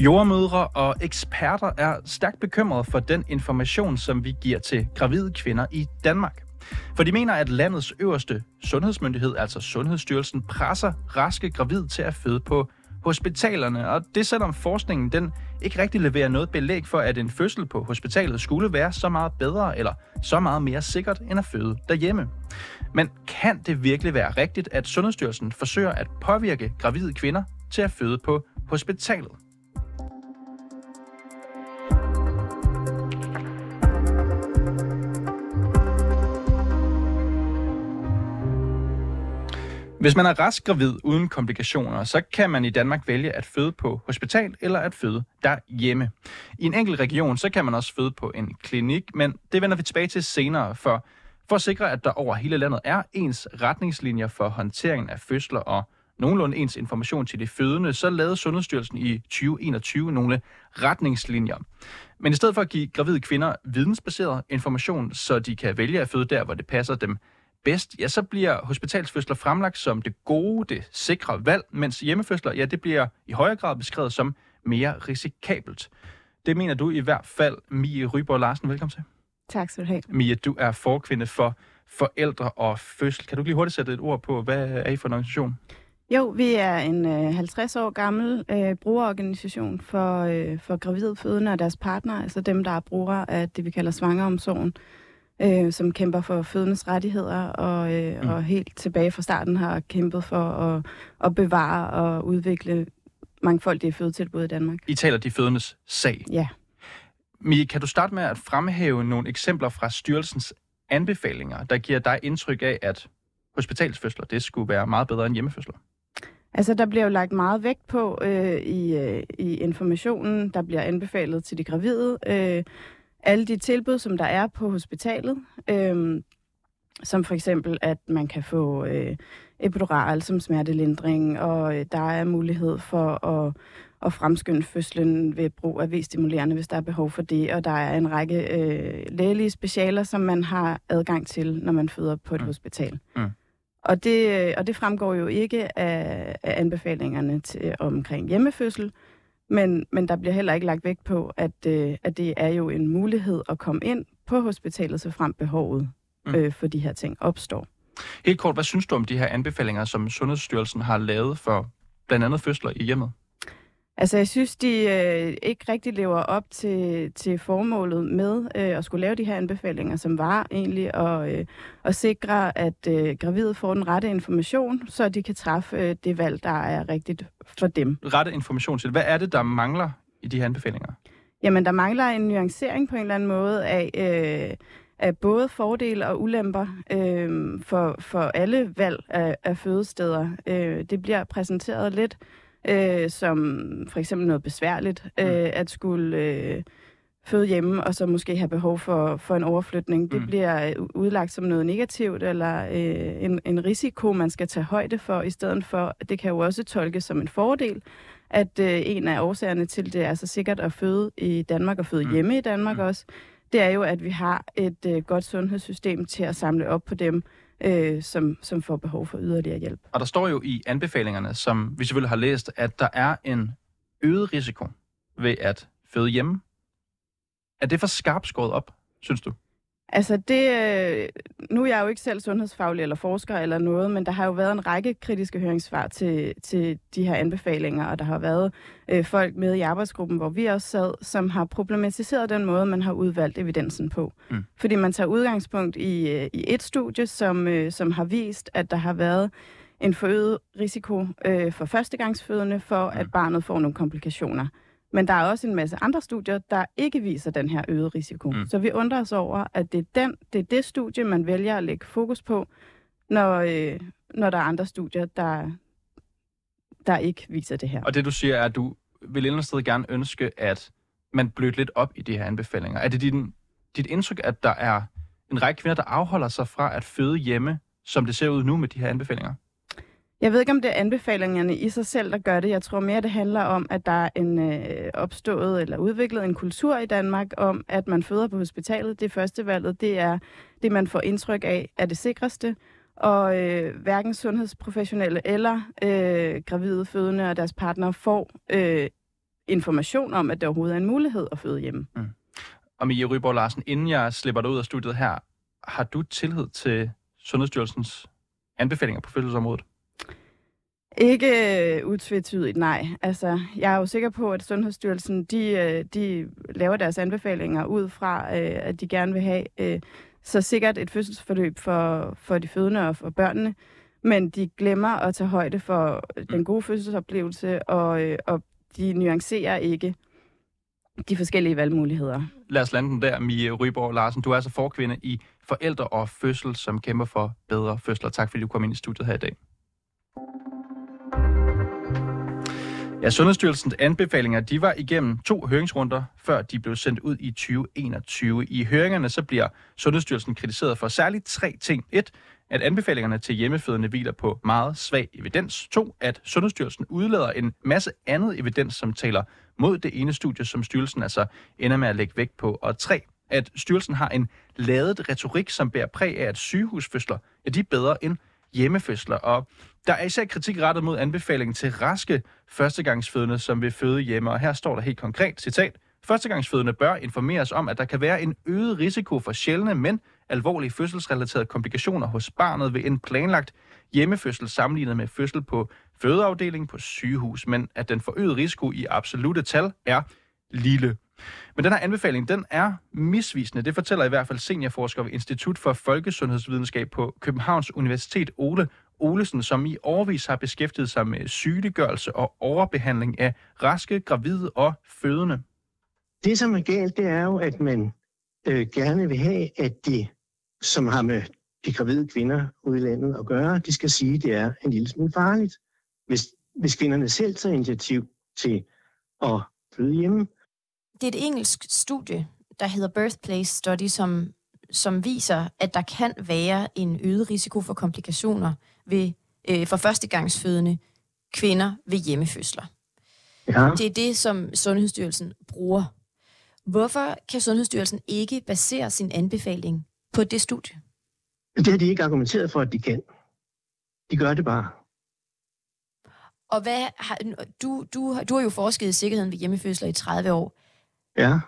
Jordmødre og eksperter er stærkt bekymrede for den information, som vi giver til gravide kvinder i Danmark. For de mener, at landets øverste sundhedsmyndighed, altså Sundhedsstyrelsen, presser raske gravide til at føde på hospitalerne. Og det selvom forskningen den ikke rigtig leverer noget belæg for, at en fødsel på hospitalet skulle være så meget bedre eller så meget mere sikkert end at føde derhjemme. Men kan det virkelig være rigtigt, at Sundhedsstyrelsen forsøger at påvirke gravide kvinder til at føde på hospitalet? Hvis man er rask gravid uden komplikationer, så kan man i Danmark vælge at føde på hospital eller at føde derhjemme. I en enkelt region, så kan man også føde på en klinik, men det vender vi tilbage til senere, for for at sikre, at der over hele landet er ens retningslinjer for håndteringen af fødsler og nogenlunde ens information til de fødende, så lavede Sundhedsstyrelsen i 2021 nogle retningslinjer. Men i stedet for at give gravide kvinder vidensbaseret information, så de kan vælge at føde der, hvor det passer dem bedst, ja, så bliver hospitalsfødsler fremlagt som det gode, det sikre valg, mens hjemmefødsler, ja, det bliver i højere grad beskrevet som mere risikabelt. Det mener du i hvert fald, Mie Ryborg Larsen. Velkommen til. Tak skal du have. Mie, du er forkvinde for forældre og fødsel. Kan du lige hurtigt sætte et ord på, hvad er I for en organisation? Jo, vi er en øh, 50 år gammel øh, brugerorganisation for, øh, for gravide fødende og deres partner, altså dem, der er brugere af det, vi kalder svangeromsorgen øh, som kæmper for fødendes rettigheder, og, øh, mm. og helt tilbage fra starten har kæmpet for at, at bevare og udvikle mangfoldige fødetilbud i Danmark. I taler de fødendes sag. Ja. Mie, kan du starte med at fremhæve nogle eksempler fra styrelsens anbefalinger, der giver dig indtryk af, at hospitalsfødsler, det skulle være meget bedre end hjemmefødsler? Altså, der bliver jo lagt meget vægt på øh, i, øh, i informationen, der bliver anbefalet til de gravide, øh, alle de tilbud, som der er på hospitalet, øh, som for eksempel, at man kan få øh, epidural som smertelindring, og øh, der er mulighed for at, at fremskynde fødslen ved brug af V-stimulerende, hvis der er behov for det, og der er en række øh, lægelige specialer, som man har adgang til, når man føder på et mm. hospital. Mm. Og, det, øh, og det fremgår jo ikke af, af anbefalingerne til, omkring hjemmefødsel, men, men der bliver heller ikke lagt vægt på, at, øh, at det er jo en mulighed at komme ind på hospitalet, så frem behovet mm. øh, for de her ting opstår. Helt kort, hvad synes du om de her anbefalinger, som Sundhedsstyrelsen har lavet for blandt andet fødsler i hjemmet? Altså, jeg synes, de øh, ikke rigtig lever op til, til formålet med øh, at skulle lave de her anbefalinger, som var egentlig at, øh, at sikre, at øh, gravide får den rette information, så de kan træffe øh, det valg, der er rigtigt for dem. Rette information til. Hvad er det, der mangler i de her anbefalinger? Jamen, der mangler en nuancering på en eller anden måde af... Øh, af både fordele og ulemper øh, for, for alle valg af, af fødesteder. Øh, det bliver præsenteret lidt øh, som for eksempel noget besværligt, øh, mm. at skulle øh, føde hjemme, og så måske have behov for, for en overflytning. Det mm. bliver udlagt som noget negativt, eller øh, en, en risiko, man skal tage højde for, i stedet for, det kan jo også tolkes som en fordel, at øh, en af årsagerne til, det er så sikkert at føde i Danmark, og føde mm. hjemme i Danmark mm. også, det er jo, at vi har et øh, godt sundhedssystem til at samle op på dem, øh, som, som får behov for yderligere hjælp. Og der står jo i anbefalingerne, som vi selvfølgelig har læst, at der er en øget risiko ved at føde hjemme. Er det for skarpt skåret op, synes du? Altså det, øh, nu er jeg jo ikke selv sundhedsfaglig eller forsker eller noget, men der har jo været en række kritiske høringssvar til, til de her anbefalinger, og der har været øh, folk med i arbejdsgruppen, hvor vi også sad, som har problematiseret den måde, man har udvalgt evidensen på. Mm. Fordi man tager udgangspunkt i, øh, i et studie, som, øh, som har vist, at der har været en forøget risiko øh, for førstegangsfødende for, mm. at barnet får nogle komplikationer. Men der er også en masse andre studier, der ikke viser den her øgede risiko. Mm. Så vi undrer os over, at det er, den, det er det studie, man vælger at lægge fokus på, når, øh, når der er andre studier, der, der ikke viser det her. Og det du siger er, at du vil et sted gerne ønske, at man blødt lidt op i de her anbefalinger. Er det din, dit indtryk, at der er en række kvinder, der afholder sig fra at føde hjemme, som det ser ud nu med de her anbefalinger? Jeg ved ikke, om det er anbefalingerne i sig selv, der gør det. Jeg tror mere, det handler om, at der er en øh, opstået eller udviklet en kultur i Danmark om, at man føder på hospitalet. Det første valget, det er det, man får indtryk af, er det sikreste. Og øh, hverken sundhedsprofessionelle eller øh, gravide fødende og deres partner får øh, information om, at det overhovedet er en mulighed at føde hjemme. Mm. Og Mia Ryborg Larsen, inden jeg slipper dig ud af studiet her, har du tillid til Sundhedsstyrelsens anbefalinger på fødselsområdet? Ikke øh, utvetydigt, nej. Altså, jeg er jo sikker på, at Sundhedsstyrelsen de, øh, de laver deres anbefalinger ud fra, øh, at de gerne vil have så sikkert et fødselsforløb for, for de fødende og for børnene. Men de glemmer at tage højde for den gode fødselsoplevelse, og, og de nuancerer ikke de forskellige valgmuligheder. Lad os lande den der, Mie Ryborg Larsen. Du er altså forkvinde i Forældre og Fødsel, som kæmper for bedre fødsler. Tak fordi du kom ind i studiet her i dag. Ja, Sundhedsstyrelsens anbefalinger de var igennem to høringsrunder, før de blev sendt ud i 2021. I høringerne så bliver Sundhedsstyrelsen kritiseret for særligt tre ting. Et, at anbefalingerne til hjemmefødende hviler på meget svag evidens. To, at Sundhedsstyrelsen udlader en masse andet evidens, som taler mod det ene studie, som styrelsen altså ender med at lægge vægt på. Og tre, at styrelsen har en ladet retorik, som bærer præg af, at sygehusfødsler ja, de er bedre end hjemmefødsler. Og der er især kritik rettet mod anbefalingen til raske førstegangsfødende, som vil føde hjemme. Og her står der helt konkret, citat, Førstegangsfødende bør informeres om, at der kan være en øget risiko for sjældne, men alvorlige fødselsrelaterede komplikationer hos barnet ved en planlagt hjemmefødsel sammenlignet med fødsel på fødeafdeling på sygehus, men at den forøgede risiko i absolute tal er lille. Men den her anbefaling, den er misvisende. Det fortæller i hvert fald seniorforsker ved Institut for Folkesundhedsvidenskab på Københavns Universitet, Ole Olesen, som i årvis har beskæftiget sig med sygeliggørelse og overbehandling af raske, gravide og fødende. Det, som er galt, det er jo, at man øh, gerne vil have, at de, som har med de gravide kvinder ude i landet at gøre, de skal sige, at det er en lille smule farligt. Hvis, hvis kvinderne selv tager initiativ til at føde hjemme, det er et engelsk studie, der hedder Birthplace Study, som, som viser, at der kan være en øget risiko for komplikationer ved, øh, for førstegangsfødende kvinder ved hjemmefødsler. Ja. Det er det, som Sundhedsstyrelsen bruger. Hvorfor kan Sundhedsstyrelsen ikke basere sin anbefaling på det studie? Det har de ikke argumenteret for, at de kan. De gør det bare. Og hvad har, du, du, du har jo forsket i sikkerheden ved hjemmefødsler i 30 år. Ja.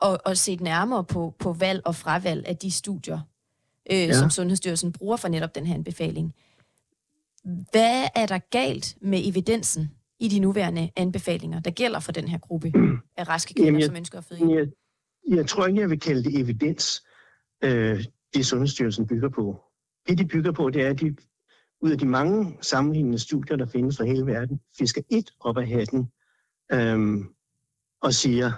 Og, og set nærmere på, på valg og fravalg af de studier, øh, ja. som Sundhedsstyrelsen bruger for netop den her anbefaling. Hvad er der galt med evidensen i de nuværende anbefalinger, der gælder for den her gruppe af raske kvinder, jeg, som ønsker at føde jeg, jeg tror ikke, jeg vil kalde det evidens, øh, det Sundhedsstyrelsen bygger på. Det, de bygger på, det er, at de ud af de mange sammenlignende studier, der findes fra hele verden, fisker et op af hatten øh, og siger,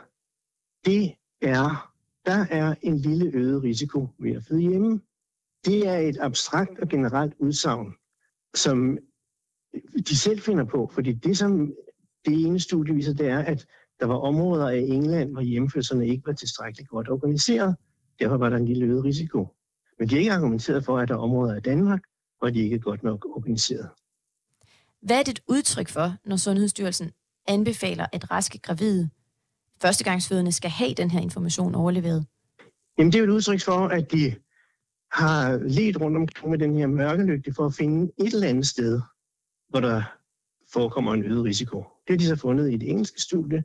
det er, der er en lille øget risiko ved at føde hjemme. Det er et abstrakt og generelt udsagn, som de selv finder på, fordi det, som det ene studie viser, det er, at der var områder af England, hvor hjemmefødslerne ikke var tilstrækkeligt godt organiseret. Derfor var der en lille øget risiko. Men de har ikke argumenteret for, at der er områder af Danmark, hvor de ikke er godt nok organiseret. Hvad er det et udtryk for, når Sundhedsstyrelsen anbefaler, at raske gravide førstegangsfødende skal have den her information overleveret? Jamen det er et udtryk for, at de har let rundt omkring med den her mørkelygte for at finde et eller andet sted, hvor der forekommer en øget risiko. Det har de så fundet i det engelske studie,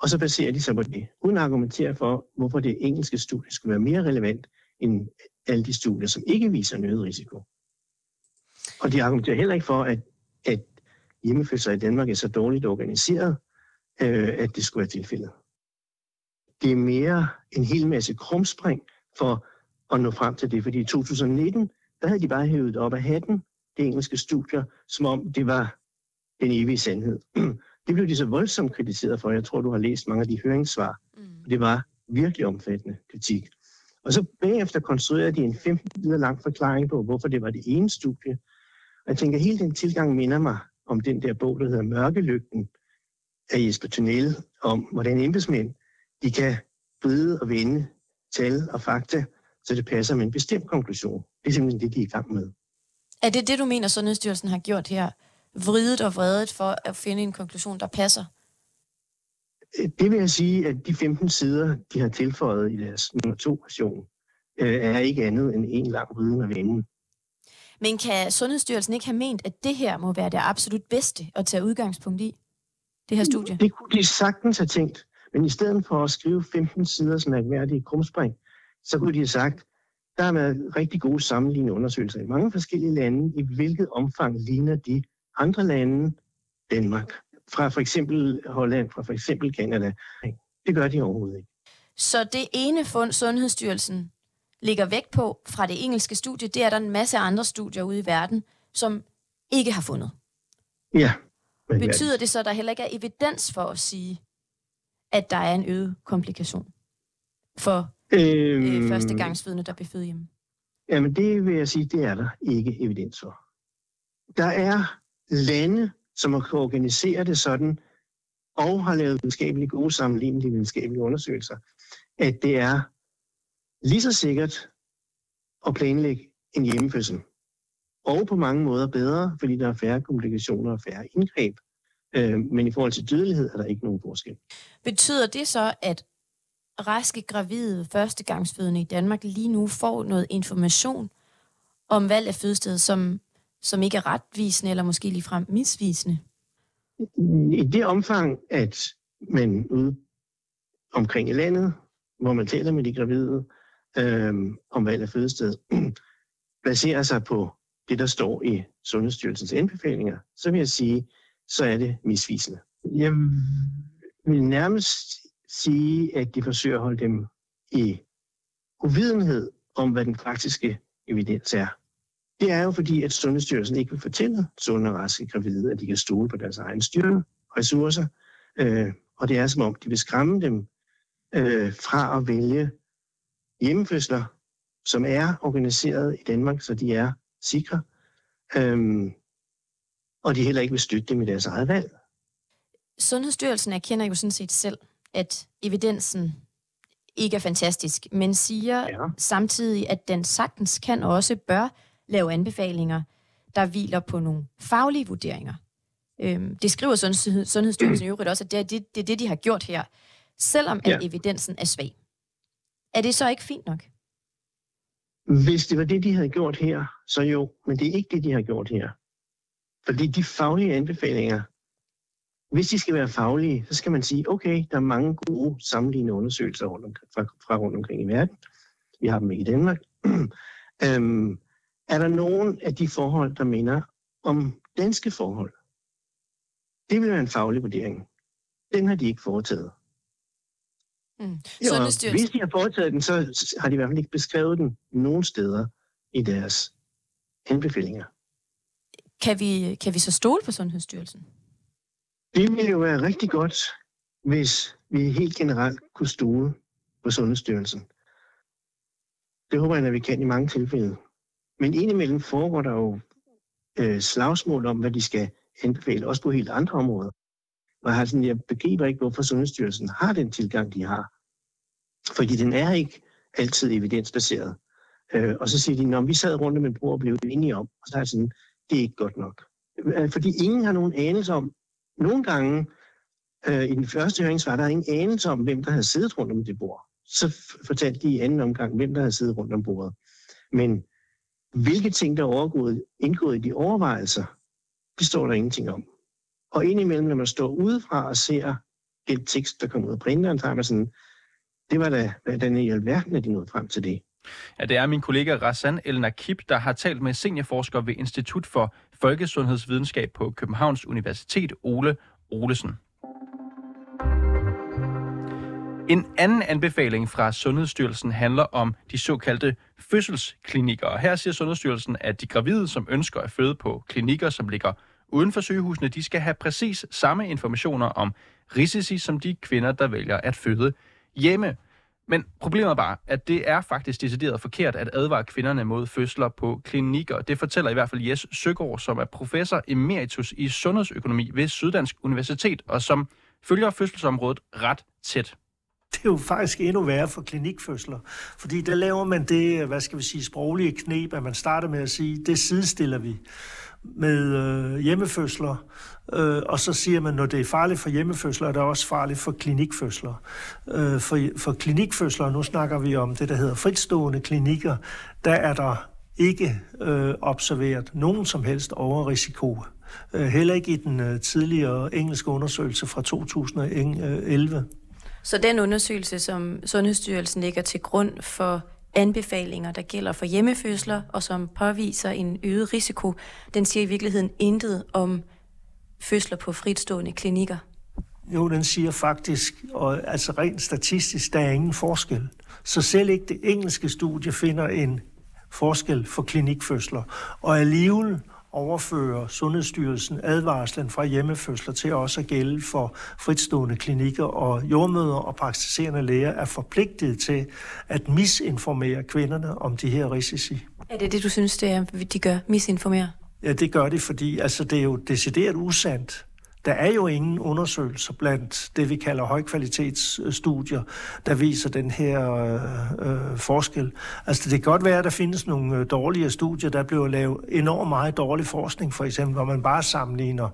og så baserer de sig på det, uden at argumentere for, hvorfor det engelske studie skulle være mere relevant end alle de studier, som ikke viser en øget risiko. Og de argumenterer heller ikke for, at, at hjemmefødsler i Danmark er så dårligt organiseret, øh, at det skulle være tilfældet. Det er mere en hel masse krumspring for at nå frem til det, fordi i 2019, der havde de bare hævet op af hatten, det engelske studier, som om det var den evige sandhed. Det blev de så voldsomt kritiseret for. Jeg tror, du har læst mange af de høringssvar. Mm. Det var virkelig omfattende kritik. Og så bagefter konstruerede de en 15 sider lang forklaring på, hvorfor det var det ene studie. Og jeg tænker, at hele den tilgang minder mig om den der bog, der hedder Mørkelygten af Jesper Tunnel, om hvordan embedsmænd de kan bryde og vende tal og fakta, så det passer med en bestemt konklusion. Det er simpelthen det, de er i gang med. Er det det, du mener, Sundhedsstyrelsen har gjort her? Vridet og vredet for at finde en konklusion, der passer? Det vil jeg sige, at de 15 sider, de har tilføjet i deres nummer 2 version, øh, er ikke andet end en lang vriden og vende. Men kan Sundhedsstyrelsen ikke have ment, at det her må være det absolut bedste at tage udgangspunkt i? det her studie? Det kunne de sagtens have tænkt. Men i stedet for at skrive 15 siders mærkværdige krumspring, så kunne de have sagt, der har været rigtig gode sammenlignende undersøgelser i mange forskellige lande. I hvilket omfang ligner de andre lande Danmark? Fra for eksempel Holland, fra for eksempel Canada. Det gør de overhovedet ikke. Så det ene fund, Sundhedsstyrelsen ligger vægt på fra det engelske studie, det er der en masse andre studier ude i verden, som ikke har fundet. Ja. Betyder det så, at der heller ikke er evidens for at sige, at der er en øget komplikation for øhm, øh, førstegangsfødende, der bliver født hjemme? Jamen det vil jeg sige, det er der ikke evidens for. Der er lande, som har organiseret det sådan, og har lavet videnskabelige gode sammenlignelige videnskabelige undersøgelser, at det er lige så sikkert at planlægge en hjemmefødsel. Og på mange måder bedre, fordi der er færre komplikationer og færre indgreb. Øh, men i forhold til dødelighed er der ikke nogen forskel. Betyder det så, at raske gravide førstegangsfødende i Danmark lige nu får noget information om valg af fødested, som, som ikke er retvisende eller måske ligefrem misvisende? I det omfang, at man ude omkring i landet, hvor man taler med de gravide øh, om valg af fødested, baserer sig på det, der står i Sundhedsstyrelsens anbefalinger, så vil jeg sige, så er det misvisende. Jeg vil nærmest sige, at de forsøger at holde dem i uvidenhed om, hvad den faktiske evidens er. Det er jo fordi, at Sundhedsstyrelsen ikke vil fortælle sunde og raske gravide, at de kan stole på deres egen styre og ressourcer. Øh, og det er som om, de vil skræmme dem øh, fra at vælge hjemmefødsler, som er organiseret i Danmark, så de er sikre. Øhm, og de heller ikke vil støtte dem i deres eget valg. Sundhedsstyrelsen erkender jo sådan set selv, at evidensen ikke er fantastisk, men siger ja. samtidig, at den sagtens kan og også bør lave anbefalinger, der hviler på nogle faglige vurderinger. Øhm, det skriver Sundhedsstyrelsen i øvrigt også, at det er det, det er det, de har gjort her, selvom ja. at evidensen er svag. Er det så ikke fint nok? Hvis det var det, de havde gjort her, så jo, men det er ikke det, de har gjort her. Fordi de faglige anbefalinger, hvis de skal være faglige, så skal man sige, okay, der er mange gode sammenlignende undersøgelser rundt om, fra, fra rundt omkring i verden. Vi har dem ikke i Danmark. øhm, er der nogen af de forhold, der minder om danske forhold? Det vil være en faglig vurdering. Den har de ikke foretaget. Mm. Jo, hvis de har foretaget den, så har de i hvert fald ikke beskrevet den nogen steder i deres anbefalinger. Kan vi, kan vi så stole på Sundhedsstyrelsen? Det ville jo være rigtig godt, hvis vi helt generelt kunne stole på Sundhedsstyrelsen. Det håber jeg, at vi kan i mange tilfælde. Men indimellem foregår der jo øh, slagsmål om, hvad de skal anbefale, også på helt andre områder. Og jeg, sådan, jeg begriber ikke, hvorfor Sundhedsstyrelsen har den tilgang, de har. Fordi den er ikke altid evidensbaseret. Øh, og så siger de, når vi sad rundt om en bror og blev enige om, og så er jeg sådan, det er ikke godt nok. Øh, fordi ingen har nogen anelse om, nogle gange øh, i den første høringsvar, der er ingen anelse om, hvem der havde siddet rundt om det bord. Så fortalte de i anden omgang, hvem der havde siddet rundt om bordet. Men hvilke ting, der er overgået, indgået i de overvejelser, det står der ingenting om. Og indimellem, når man står udefra og ser den tekst, der kommer ud af printeren, så er man sådan, det var da, hvordan i alverden, er de nåede frem til det. Ja, det er min kollega Rassan El Nakib, der har talt med seniorforsker ved Institut for Folkesundhedsvidenskab på Københavns Universitet, Ole Olesen. En anden anbefaling fra Sundhedsstyrelsen handler om de såkaldte fødselsklinikker. Og her siger Sundhedsstyrelsen, at de gravide, som ønsker at føde på klinikker, som ligger uden for sygehusene, de skal have præcis samme informationer om risici som de kvinder, der vælger at føde hjemme. Men problemet er bare, at det er faktisk decideret forkert at advare kvinderne mod fødsler på klinikker. Det fortæller i hvert fald Jes Søgaard, som er professor emeritus i sundhedsøkonomi ved Syddansk Universitet, og som følger fødselsområdet ret tæt det er jo faktisk endnu værre for klinikfødsler, fordi der laver man det, hvad skal vi sige, sproglige knep, at man starter med at sige, det sidestiller vi med øh, hjemmefødsler, øh, og så siger man, når det er farligt for hjemmefødsler, er det også farligt for klinikfødsler. Øh, for, for klinikfødsler, nu snakker vi om det, der hedder fritstående klinikker, der er der ikke øh, observeret nogen som helst overrisiko Øh, heller ikke i den øh, tidligere engelske undersøgelse fra 2011. Så den undersøgelse, som Sundhedsstyrelsen lægger til grund for anbefalinger, der gælder for hjemmefødsler, og som påviser en øget risiko, den siger i virkeligheden intet om fødsler på fritstående klinikker. Jo, den siger faktisk, og altså rent statistisk, der er ingen forskel. Så selv ikke det engelske studie finder en forskel for klinikfødsler. Og alligevel overfører Sundhedsstyrelsen advarslen fra hjemmefødsler til også at gælde for fritstående klinikker, og jordmøder og praktiserende læger er forpligtet til at misinformere kvinderne om de her risici. Er det det, du synes, det er, de gør? Misinformere? Ja, det gør de, fordi altså, det er jo decideret usandt. Der er jo ingen undersøgelser blandt det, vi kalder højkvalitetsstudier, der viser den her øh, øh, forskel. Altså det kan godt være, at der findes nogle øh, dårlige studier, der bliver lavet enormt meget dårlig forskning, for eksempel, hvor man bare sammenligner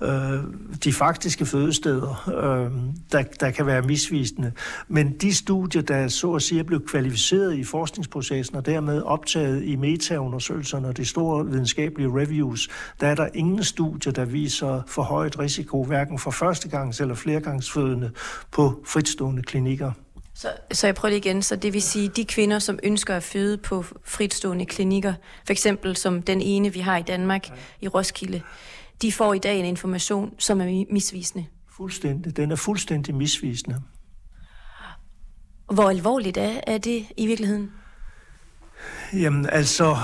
øh, de faktiske fødesteder, øh, der, der kan være misvisende. Men de studier, der så at sige er blevet kvalificeret i forskningsprocessen og dermed optaget i metaundersøgelserne og de store videnskabelige reviews, der er der ingen studier, der viser for højt risiko risiko, hverken for førstegangs- eller flergangsfødende på fritstående klinikker. Så, så jeg prøver lige igen. Så det vil sige, de kvinder, som ønsker at føde på fritstående klinikker, for eksempel som den ene, vi har i Danmark, i Roskilde, de får i dag en information, som er misvisende. Fuldstændig. Den er fuldstændig misvisende. Hvor alvorligt er, er det i virkeligheden? Jamen altså,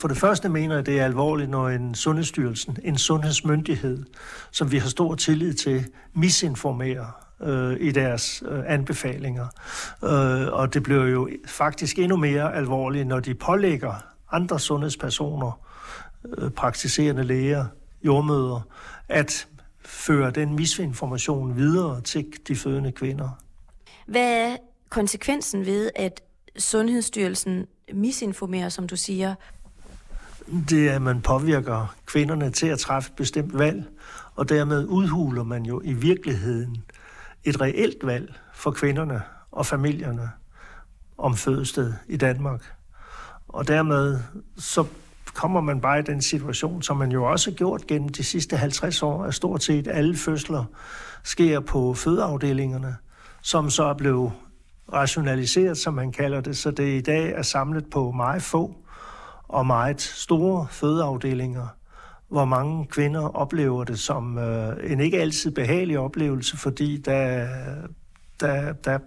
for det første mener jeg, det er alvorligt, når en sundhedsstyrelsen, en sundhedsmyndighed, som vi har stor tillid til, misinformerer øh, i deres øh, anbefalinger. Øh, og det bliver jo faktisk endnu mere alvorligt, når de pålægger andre sundhedspersoner, øh, praktiserende læger, jordmøder, at føre den misinformation videre til de fødende kvinder. Hvad er konsekvensen ved, at Sundhedsstyrelsen misinformerer, som du siger, det er, at man påvirker kvinderne til at træffe et bestemt valg, og dermed udhuler man jo i virkeligheden et reelt valg for kvinderne og familierne om fødested i Danmark. Og dermed så kommer man bare i den situation, som man jo også har gjort gennem de sidste 50 år, at stort set alle fødsler sker på fødeafdelingerne, som så er blevet rationaliseret, som man kalder det, så det i dag er samlet på meget få og meget store fødeafdelinger, hvor mange kvinder oplever det som øh, en ikke altid behagelig oplevelse, fordi der, der, der,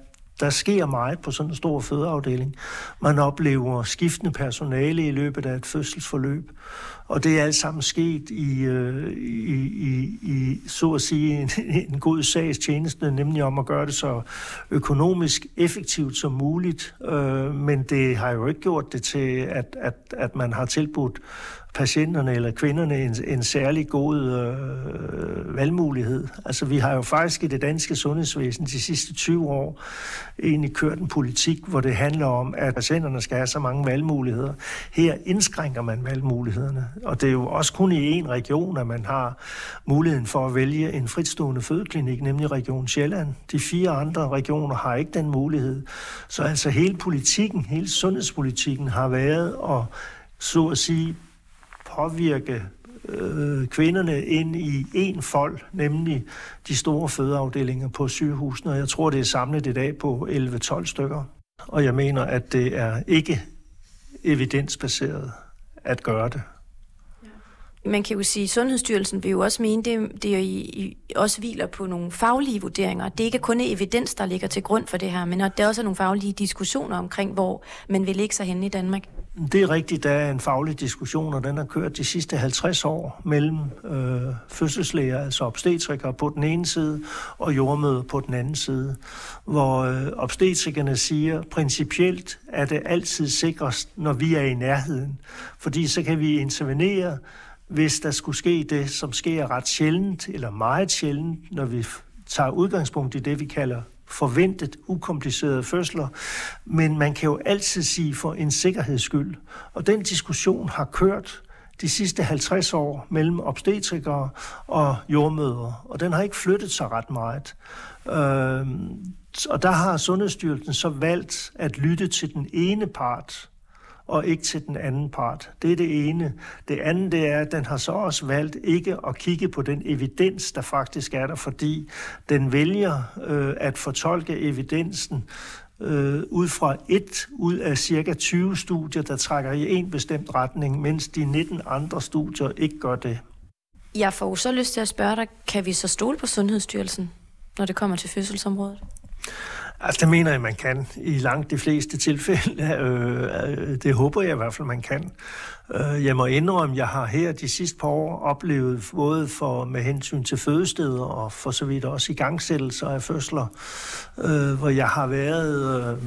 der sker meget på sådan en stor fødeafdeling. Man oplever skiftende personale i løbet af et fødselsforløb, og det er alt sammen sket i, øh, i, i, i så at sige, en, en god sags tjeneste, nemlig om at gøre det så økonomisk effektivt som muligt. Øh, men det har jo ikke gjort det til, at, at, at man har tilbudt patienterne eller kvinderne en, en særlig god øh, valgmulighed. Altså vi har jo faktisk i det danske sundhedsvæsen de sidste 20 år egentlig kørt en politik, hvor det handler om, at patienterne skal have så mange valgmuligheder. Her indskrænker man valgmulighederne, og det er jo også kun i en region, at man har muligheden for at vælge en fritstående fødeklinik, nemlig Region Sjælland. De fire andre regioner har ikke den mulighed. Så altså hele politikken, hele sundhedspolitikken har været at så at sige påvirke øh, kvinderne ind i en fold, nemlig de store fødeafdelinger på sygehusene, og jeg tror, det er samlet i dag på 11-12 stykker. Og jeg mener, at det er ikke evidensbaseret at gøre det. Man kan jo sige, at Sundhedsstyrelsen vil jo også mene, det, det er i, i, også hviler på nogle faglige vurderinger. Det er ikke kun evidens, der ligger til grund for det her, men at der også er nogle faglige diskussioner omkring, hvor man vil lægge sig hen i Danmark. Det er rigtigt, der er en faglig diskussion, og den har kørt de sidste 50 år mellem øh, fødselslæger, altså obstetrikere på den ene side, og jordmøder på den anden side, hvor øh, obstetrikerne siger, principielt er det altid sikrest, når vi er i nærheden, fordi så kan vi intervenere, hvis der skulle ske det, som sker ret sjældent, eller meget sjældent, når vi tager udgangspunkt i det, vi kalder forventet ukomplicerede fødsler, men man kan jo altid sige for en sikkerheds skyld. Og den diskussion har kørt de sidste 50 år mellem obstetrikere og jordmødre, og den har ikke flyttet sig ret meget. Øh, og der har Sundhedsstyrelsen så valgt at lytte til den ene part, og ikke til den anden part. Det er det ene. Det andet det er, at den har så også valgt ikke at kigge på den evidens, der faktisk er der, fordi den vælger øh, at fortolke evidensen øh, ud fra et ud af cirka 20 studier, der trækker i en bestemt retning, mens de 19 andre studier ikke gør det. Jeg får så lyst til at spørge dig, kan vi så stole på Sundhedsstyrelsen, når det kommer til fødselsområdet? Altså, det mener jeg, man kan i langt de fleste tilfælde. Øh, det håber jeg i hvert fald, man kan. Øh, jeg må indrømme, jeg har her de sidste par år oplevet, både for med hensyn til fødesteder og for så vidt også i gangsættelser af fødsler, øh, hvor jeg har været øh,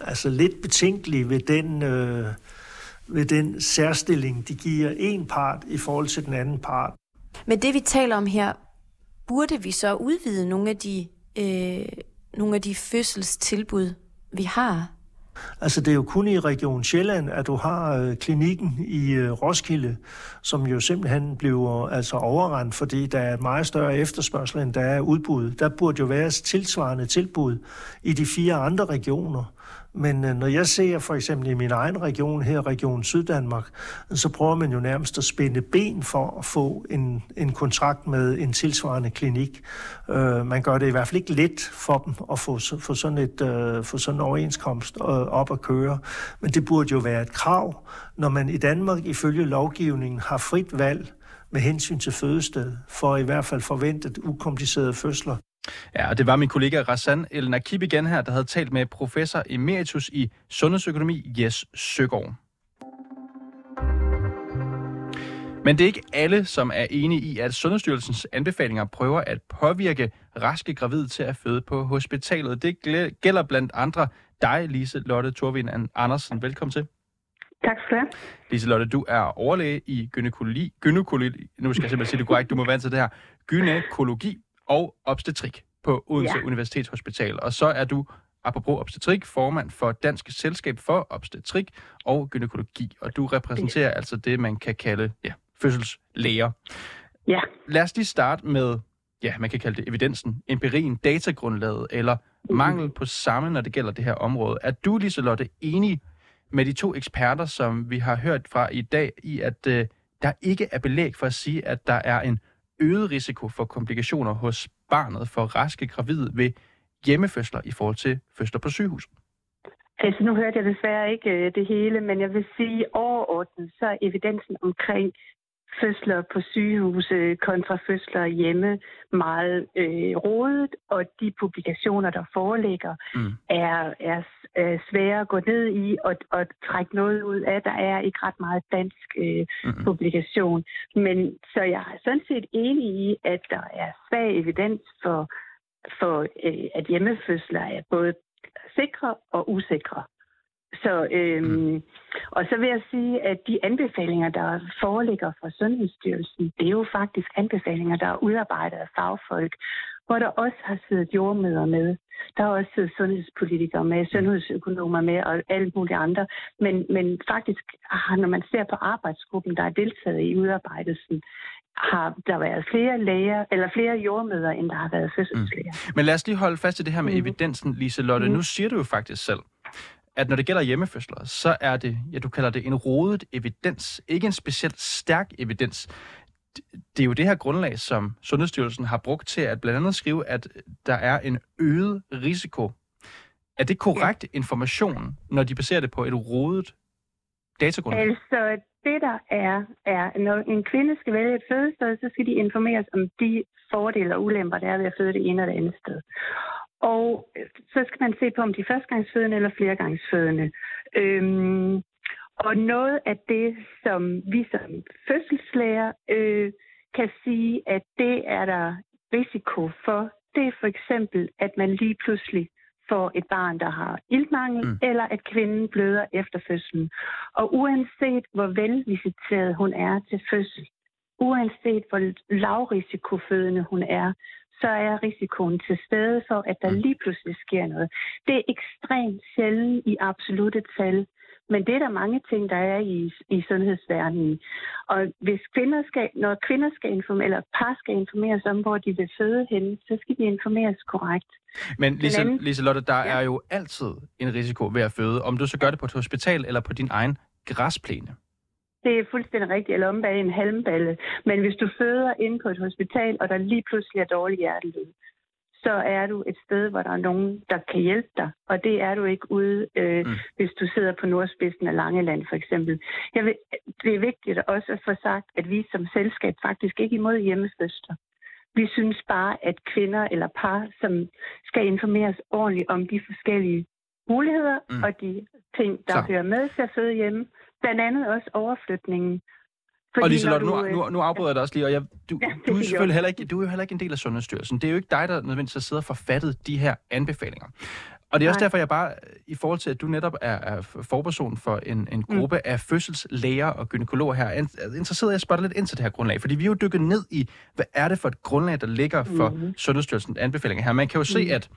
altså lidt betænkelig ved den... Øh, ved den særstilling, de giver en part i forhold til den anden part. Men det, vi taler om her, burde vi så udvide nogle af de øh, nogle af de fødselstilbud, vi har? Altså det er jo kun i Region Sjælland, at du har øh, klinikken i øh, Roskilde, som jo simpelthen bliver altså overrendt, fordi der er et meget større efterspørgsel, end der er udbud. Der burde jo være tilsvarende tilbud i de fire andre regioner. Men øh, når jeg ser for eksempel i min egen region her, Region Syddanmark, så prøver man jo nærmest at spænde ben for at få en, en kontrakt med en tilsvarende klinik. Øh, man gør det i hvert fald ikke let for dem at få, få, sådan, et, øh, få sådan en overenskomst øh, op at køre. Men det burde jo være et krav, når man i Danmark ifølge lovgivningen har frit valg med hensyn til fødested, for i hvert fald forventet ukomplicerede fødsler. Ja, og det var min kollega Rassan El Nakib igen her, der havde talt med professor emeritus i sundhedsøkonomi, Jes Søgaard. Men det er ikke alle, som er enige i, at Sundhedsstyrelsens anbefalinger prøver at påvirke raske gravide til at føde på hospitalet. Det gælder blandt andre dig, Lise Lotte Thorvind Andersen. Velkommen til. Tak skal du have. Lise Lotte, du er overlæge i gynækologi. gynækologi nu skal jeg simpelthen sige det korrekt, du må vente til det her. Gynækologi og obstetrik på Odense ja. Universitetshospital. Og så er du, apropos obstetrik, formand for Dansk Selskab for Obstetrik og Gynækologi. Og du repræsenterer ja. altså det, man kan kalde ja, fødselslæger. Ja. Lad os lige starte med, ja, man kan kalde det evidensen, empirien, datagrundlaget eller mm. mangel på samme, når det gælder det her område. Er du, Liselotte, enig med de to eksperter, som vi har hørt fra i dag, i at øh, der ikke er belæg for at sige, at der er en øget risiko for komplikationer hos barnet for raske gravide ved hjemmefødsler i forhold til fødsler på sygehus? Altså, nu hørte jeg desværre ikke øh, det hele, men jeg vil sige overordnet, så er evidensen omkring fødsler på sygehuse kontra fødsler hjemme meget øh, rodet, og de publikationer, der foreligger, mm. er, er, er svære at gå ned i og, og trække noget ud af. Der er ikke ret meget dansk øh, mm. publikation. Men så jeg er sådan set enig i, at der er svag evidens for, for øh, at hjemmefødsler er både sikre og usikre. Så, øhm, mm. Og så vil jeg sige, at de anbefalinger, der foreligger fra Sundhedsstyrelsen, det er jo faktisk anbefalinger, der er udarbejdet af fagfolk, hvor der også har siddet jordmøder med. Der har også siddet sundhedspolitikere med, sundhedsøkonomer med og alle mulige andre. Men, men faktisk, når man ser på arbejdsgruppen, der er deltaget i udarbejdelsen, har der været flere læger, eller flere jordmøder, end der har været fødselslæger. Mm. Men lad os lige holde fast i det her med mm. evidensen, Lise Lotte. Mm. Nu siger du jo faktisk selv, at når det gælder hjemmefødsler, så er det, ja, du kalder det en rodet evidens, ikke en specielt stærk evidens. Det er jo det her grundlag, som Sundhedsstyrelsen har brugt til at blandt andet skrive, at der er en øget risiko. Er det korrekt information, når de baserer det på et rodet datagrundlag? Altså, det der er, er, når en kvinde skal vælge et fødested, så skal de informeres om de fordele og ulemper, der er ved at føde det ene eller det andet sted. Og øh, så skal man se på, om de er førstegangsfødende eller flergangsfødende. Øhm, og noget af det, som vi som fødselslæger øh, kan sige, at det er der risiko for, det er for eksempel, at man lige pludselig får et barn, der har iltmangel, mm. eller at kvinden bløder efter fødslen. Og uanset hvor velvisiteret hun er til fødsel, uanset hvor lavrisikofødende hun er, så er risikoen til stede for, at der mm. lige pludselig sker noget. Det er ekstremt sjældent i absolute tal, men det er der mange ting, der er i, i sundhedsverdenen. Og hvis kvinder skal, når kvinder skal informere, eller par skal informeres om, hvor de vil føde hen, så skal de informeres korrekt. Men Lise, anden, Lise Lotte, der ja. er jo altid en risiko ved at føde, om du så gør det på et hospital eller på din egen græsplæne. Det er fuldstændig rigtigt, eller om bag en halmballe. Men hvis du føder inde på et hospital, og der lige pludselig er dårlig hjertelyd, så er du et sted, hvor der er nogen, der kan hjælpe dig. Og det er du ikke ude, øh, mm. hvis du sidder på nordspidsen af Langeland for eksempel. Jeg vil, det er vigtigt også at få sagt, at vi som selskab faktisk ikke imod hjemmefødsler. Vi synes bare, at kvinder eller par, som skal informeres ordentligt om de forskellige muligheder mm. og de ting, der så. hører med til at føde hjemme, blandt andet også overflytningen. Fordi og Liselotte, nu, nu, nu afbryder jeg dig også lige, og jeg, du, ja, du, er selvfølgelig heller ikke, du er jo heller ikke en del af Sundhedsstyrelsen. Det er jo ikke dig, der nødvendigvis har siddet og forfattet de her anbefalinger. Og det er også Nej. derfor, jeg bare, i forhold til, at du netop er, er forperson for en, en mm. gruppe mm. af fødselslæger og gynekologer her, er interesseret i at spørge lidt ind til det her grundlag. Fordi vi er jo dykket ned i, hvad er det for et grundlag, der ligger for mm. Sundhedsstyrelsens anbefalinger her. Man kan jo mm. se, at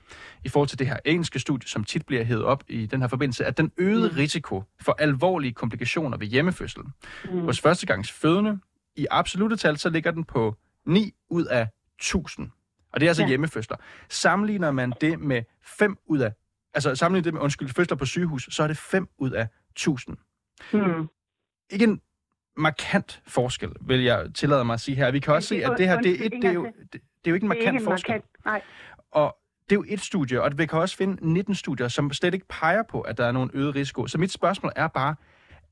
i forhold til det her engelske studie, som tit bliver hævet op i den her forbindelse, at den øgede mm. risiko for alvorlige komplikationer ved hjemmefødsel mm. hos førstegangs fødende, i absolute tal, så ligger den på 9 ud af 1000. Og det er altså ja. hjemmefødsler. Sammenligner man det med 5 ud af altså sammenlignet det med, undskyld, fødsler på sygehus, så er det 5 ud af 1000. Hmm. Ikke en markant forskel, vil jeg tillade mig at sige her. Vi kan også se, at det her, det er, et, det er, jo, det, det er jo ikke en markant ikke forskel. Markant, nej. Og det er jo et studie, og vi kan også finde 19 studier, som slet ikke peger på, at der er nogen øget risiko. Så mit spørgsmål er bare,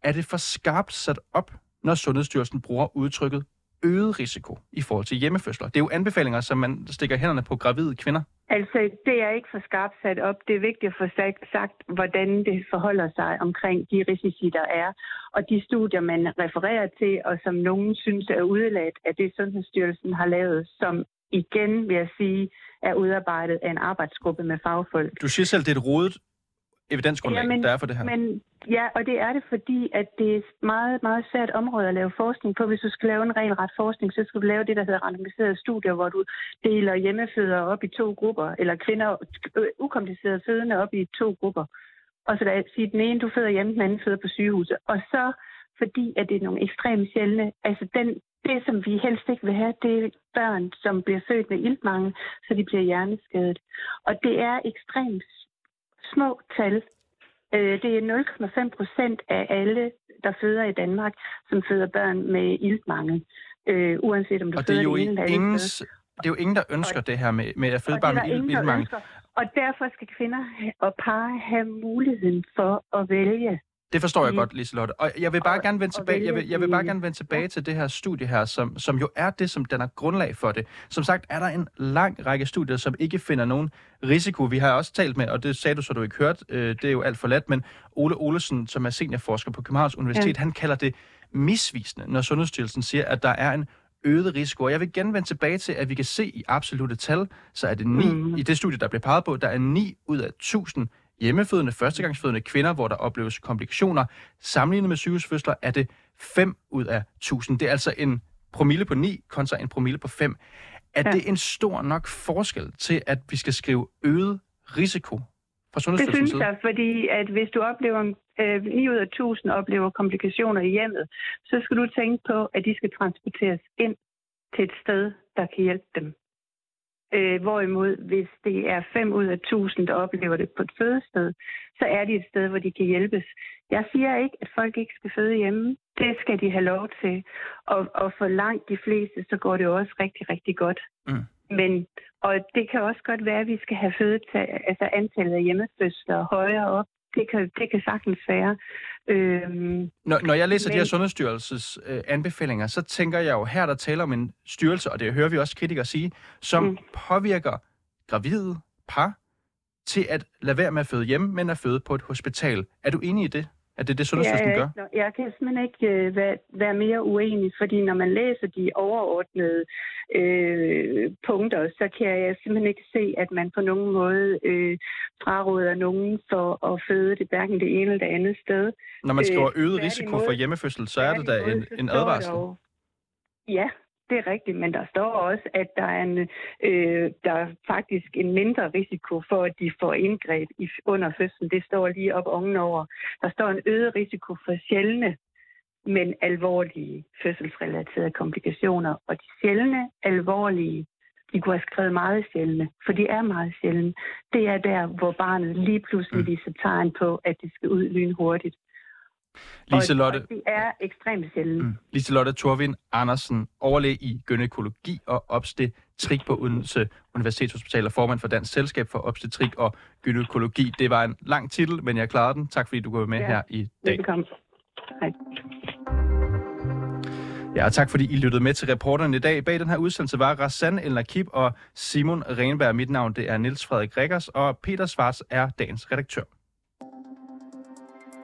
er det for skarpt sat op, når Sundhedsstyrelsen bruger udtrykket øget risiko i forhold til hjemmefødsler? Det er jo anbefalinger, som man stikker hænderne på gravide kvinder. Altså, det er ikke for skarpt sat op. Det er vigtigt at få sagt, hvordan det forholder sig omkring de risici, der er. Og de studier, man refererer til, og som nogen synes er udeladt af det, Sundhedsstyrelsen har lavet, som igen, vil jeg sige, er udarbejdet af en arbejdsgruppe med fagfolk. Du siger selv, det er et rodet evidensgrundlag, ja, men, der er for det her? Men, ja, og det er det, fordi at det er et meget, meget svært område at lave forskning på. Hvis du skal lave en ren ret forskning, så skal du lave det, der hedder randomiserede studier, hvor du deler hjemmefødere op i to grupper, eller kvinder, ukomplicerede fødende op i to grupper. Og så der sige, den ene du føder hjemme, den anden føder på sygehuset. Og så, fordi at det er nogle ekstremt sjældne, altså den, det, som vi helst ikke vil have, det er børn, som bliver født med iltmangel, så de bliver hjerneskadet. Og det er ekstremt små tal. Øh, det er 0,5 procent af alle, der føder i Danmark, som føder børn med iltmangel. Øh, uanset om du og det er jo ingen, ingens, det er jo ingen, der ønsker og, det her med, med at føde børn med iltmangel. Og derfor skal kvinder og par have muligheden for at vælge. Det forstår jeg mm. godt, Liselotte. Og jeg vil bare og, gerne vende tilbage, jeg vil, jeg vil bare gerne vende tilbage ja. til det her studie her, som, som jo er det, som den er grundlag for det. Som sagt er der en lang række studier, som ikke finder nogen risiko. Vi har også talt med, og det sagde du, så du ikke hørt, øh, det er jo alt for let, men Ole Olesen, som er seniorforsker på Københavns Universitet, ja. han kalder det misvisende, når Sundhedsstyrelsen siger, at der er en øget risiko. Og jeg vil gerne vende tilbage til, at vi kan se i absolute tal, så er det 9, mm. i det studie, der bliver peget på, der er 9 ud af 1000 hjemmefødende, førstegangsfødende kvinder, hvor der opleves komplikationer. Sammenlignet med sygehusfødsler er det 5 ud af 1000. Det er altså en promille på 9 kontra en promille på 5. Er ja. det en stor nok forskel til, at vi skal skrive øget risiko fra Sundhedsstyrelsens Det synes jeg, fordi at hvis du oplever, øh, 9 ud af 1000 oplever komplikationer i hjemmet, så skal du tænke på, at de skal transporteres ind til et sted, der kan hjælpe dem. Øh, hvorimod, hvis det er 5 ud af 1000, der oplever det på et fødested, så er de et sted, hvor de kan hjælpes. Jeg siger ikke, at folk ikke skal føde hjemme. Det skal de have lov til. Og, og for langt de fleste, så går det også rigtig, rigtig godt. Mm. Men, og det kan også godt være, at vi skal have fødet, altså antallet af hjemmefødsler højere op det kan, det kan sagtens være. Øhm, når, når jeg læser men, de her Sundhedsstyrelses øh, anbefalinger, så tænker jeg jo, her der taler om en styrelse, og det hører vi også kritikere sige, som mm. påvirker gravide par til at lade være med at føde hjemme, men at føde på et hospital. Er du enig i det? At det er det, Sundhedsstyrelsen ja, gør? Jeg kan simpelthen ikke øh, være, være mere uenig, fordi når man læser de overordnede øh, punkter, så kan jeg simpelthen ikke se, at man på nogen måde øh, fraråder nogen for at føde det hverken det ene eller det andet sted. Når man skriver øh, øget risiko for hjemmefødsel, så er det da en, en advarsel. Ja, det er rigtigt, men der står også, at der er, en, øh, der er faktisk en mindre risiko for, at de får indgreb i, under fødslen. Det står lige op ovenover. Der står en øget risiko for sjældne, men alvorlige fødselsrelaterede komplikationer. Og de sjældne, alvorlige, de kunne have skrevet meget sjældne, for de er meget sjældne. Det er der, hvor barnet lige pludselig mm. viser tegn på, at det skal ud lynhurtigt. Liselotte, Og, og det er ekstremt sjældent. Mm. mm, Liselotte Torvin Andersen, overlæge i gynækologi og obstetrik på Odense Universitetshospital og formand for Dansk Selskab for Obstetrik og Gynækologi. Det var en lang titel, men jeg klarede den. Tak fordi du går med Ja. her i dag. Velkommen. Hej. Ja, og tak fordi I lyttede med til reporteren i dag. Bag den her udsendelse var Rassan El Nakib og Simon Renberg. Mit navn det er Niels Frederik Rikkers, og Peter Svars er dagens redaktør.